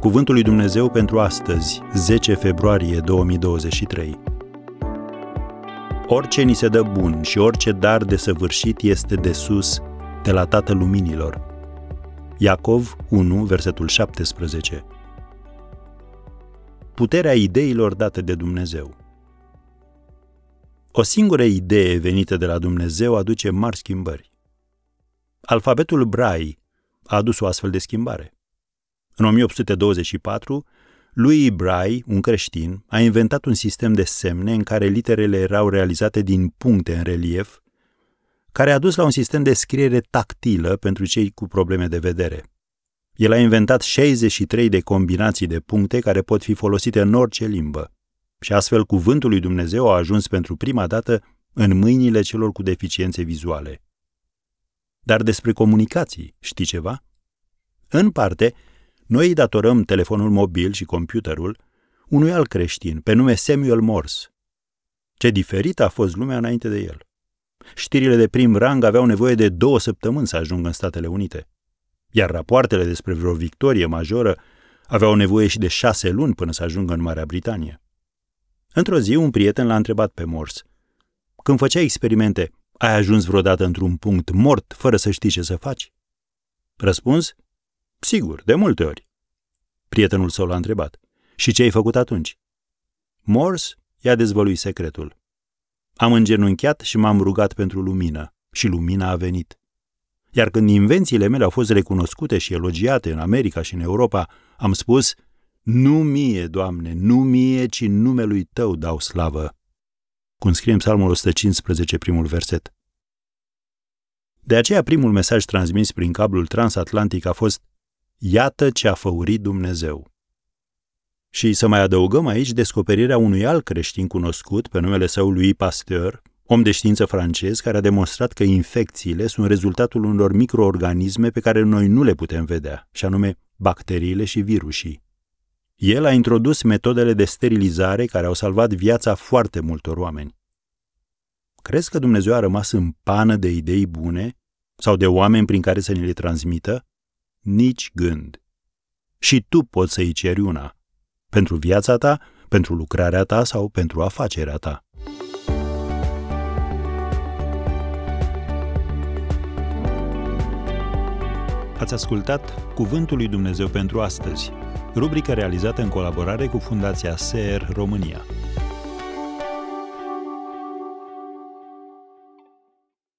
Cuvântul lui Dumnezeu pentru astăzi, 10 februarie 2023. Orice ni se dă bun și orice dar de săvârșit este de sus, de la Tatăl Luminilor. Iacov 1, versetul 17. Puterea ideilor date de Dumnezeu. O singură idee venită de la Dumnezeu aduce mari schimbări. Alfabetul Braille a adus o astfel de schimbare. În 1824, lui Braille, un creștin, a inventat un sistem de semne în care literele erau realizate din puncte în relief, care a dus la un sistem de scriere tactilă pentru cei cu probleme de vedere. El a inventat 63 de combinații de puncte care pot fi folosite în orice limbă. Și astfel cuvântul lui Dumnezeu a ajuns pentru prima dată în mâinile celor cu deficiențe vizuale. Dar despre comunicații știi ceva? În parte, noi îi datorăm telefonul mobil și computerul unui alt creștin, pe nume Samuel Morse. Ce diferită a fost lumea înainte de el. Știrile de prim rang aveau nevoie de două săptămâni să ajungă în Statele Unite, iar rapoartele despre vreo victorie majoră aveau nevoie și de șase luni până să ajungă în Marea Britanie. Într-o zi, un prieten l-a întrebat pe Morse. Când făcea experimente, ai ajuns vreodată într-un punct mort fără să știi ce să faci? Răspuns, Sigur, de multe ori. Prietenul său l-a întrebat. Și ce ai făcut atunci? Morse i-a dezvăluit secretul. Am îngenunchiat și m-am rugat pentru lumină și lumina a venit. Iar când invențiile mele au fost recunoscute și elogiate în America și în Europa, am spus, nu mie, Doamne, nu mie, ci numelui Tău dau slavă. Cum scrie în Psalmul 115, primul verset. De aceea primul mesaj transmis prin cablul transatlantic a fost Iată ce a făurit Dumnezeu. Și să mai adăugăm aici descoperirea unui alt creștin cunoscut pe numele său lui Pasteur, om de știință francez care a demonstrat că infecțiile sunt rezultatul unor microorganisme pe care noi nu le putem vedea, și anume bacteriile și virusii. El a introdus metodele de sterilizare care au salvat viața foarte multor oameni. Crezi că Dumnezeu a rămas în pană de idei bune sau de oameni prin care să ne le transmită? Nici gând. Și tu poți să-i ceri una. Pentru viața ta, pentru lucrarea ta sau pentru afacerea ta. Ați ascultat Cuvântul lui Dumnezeu pentru astăzi, rubrica realizată în colaborare cu Fundația SER România.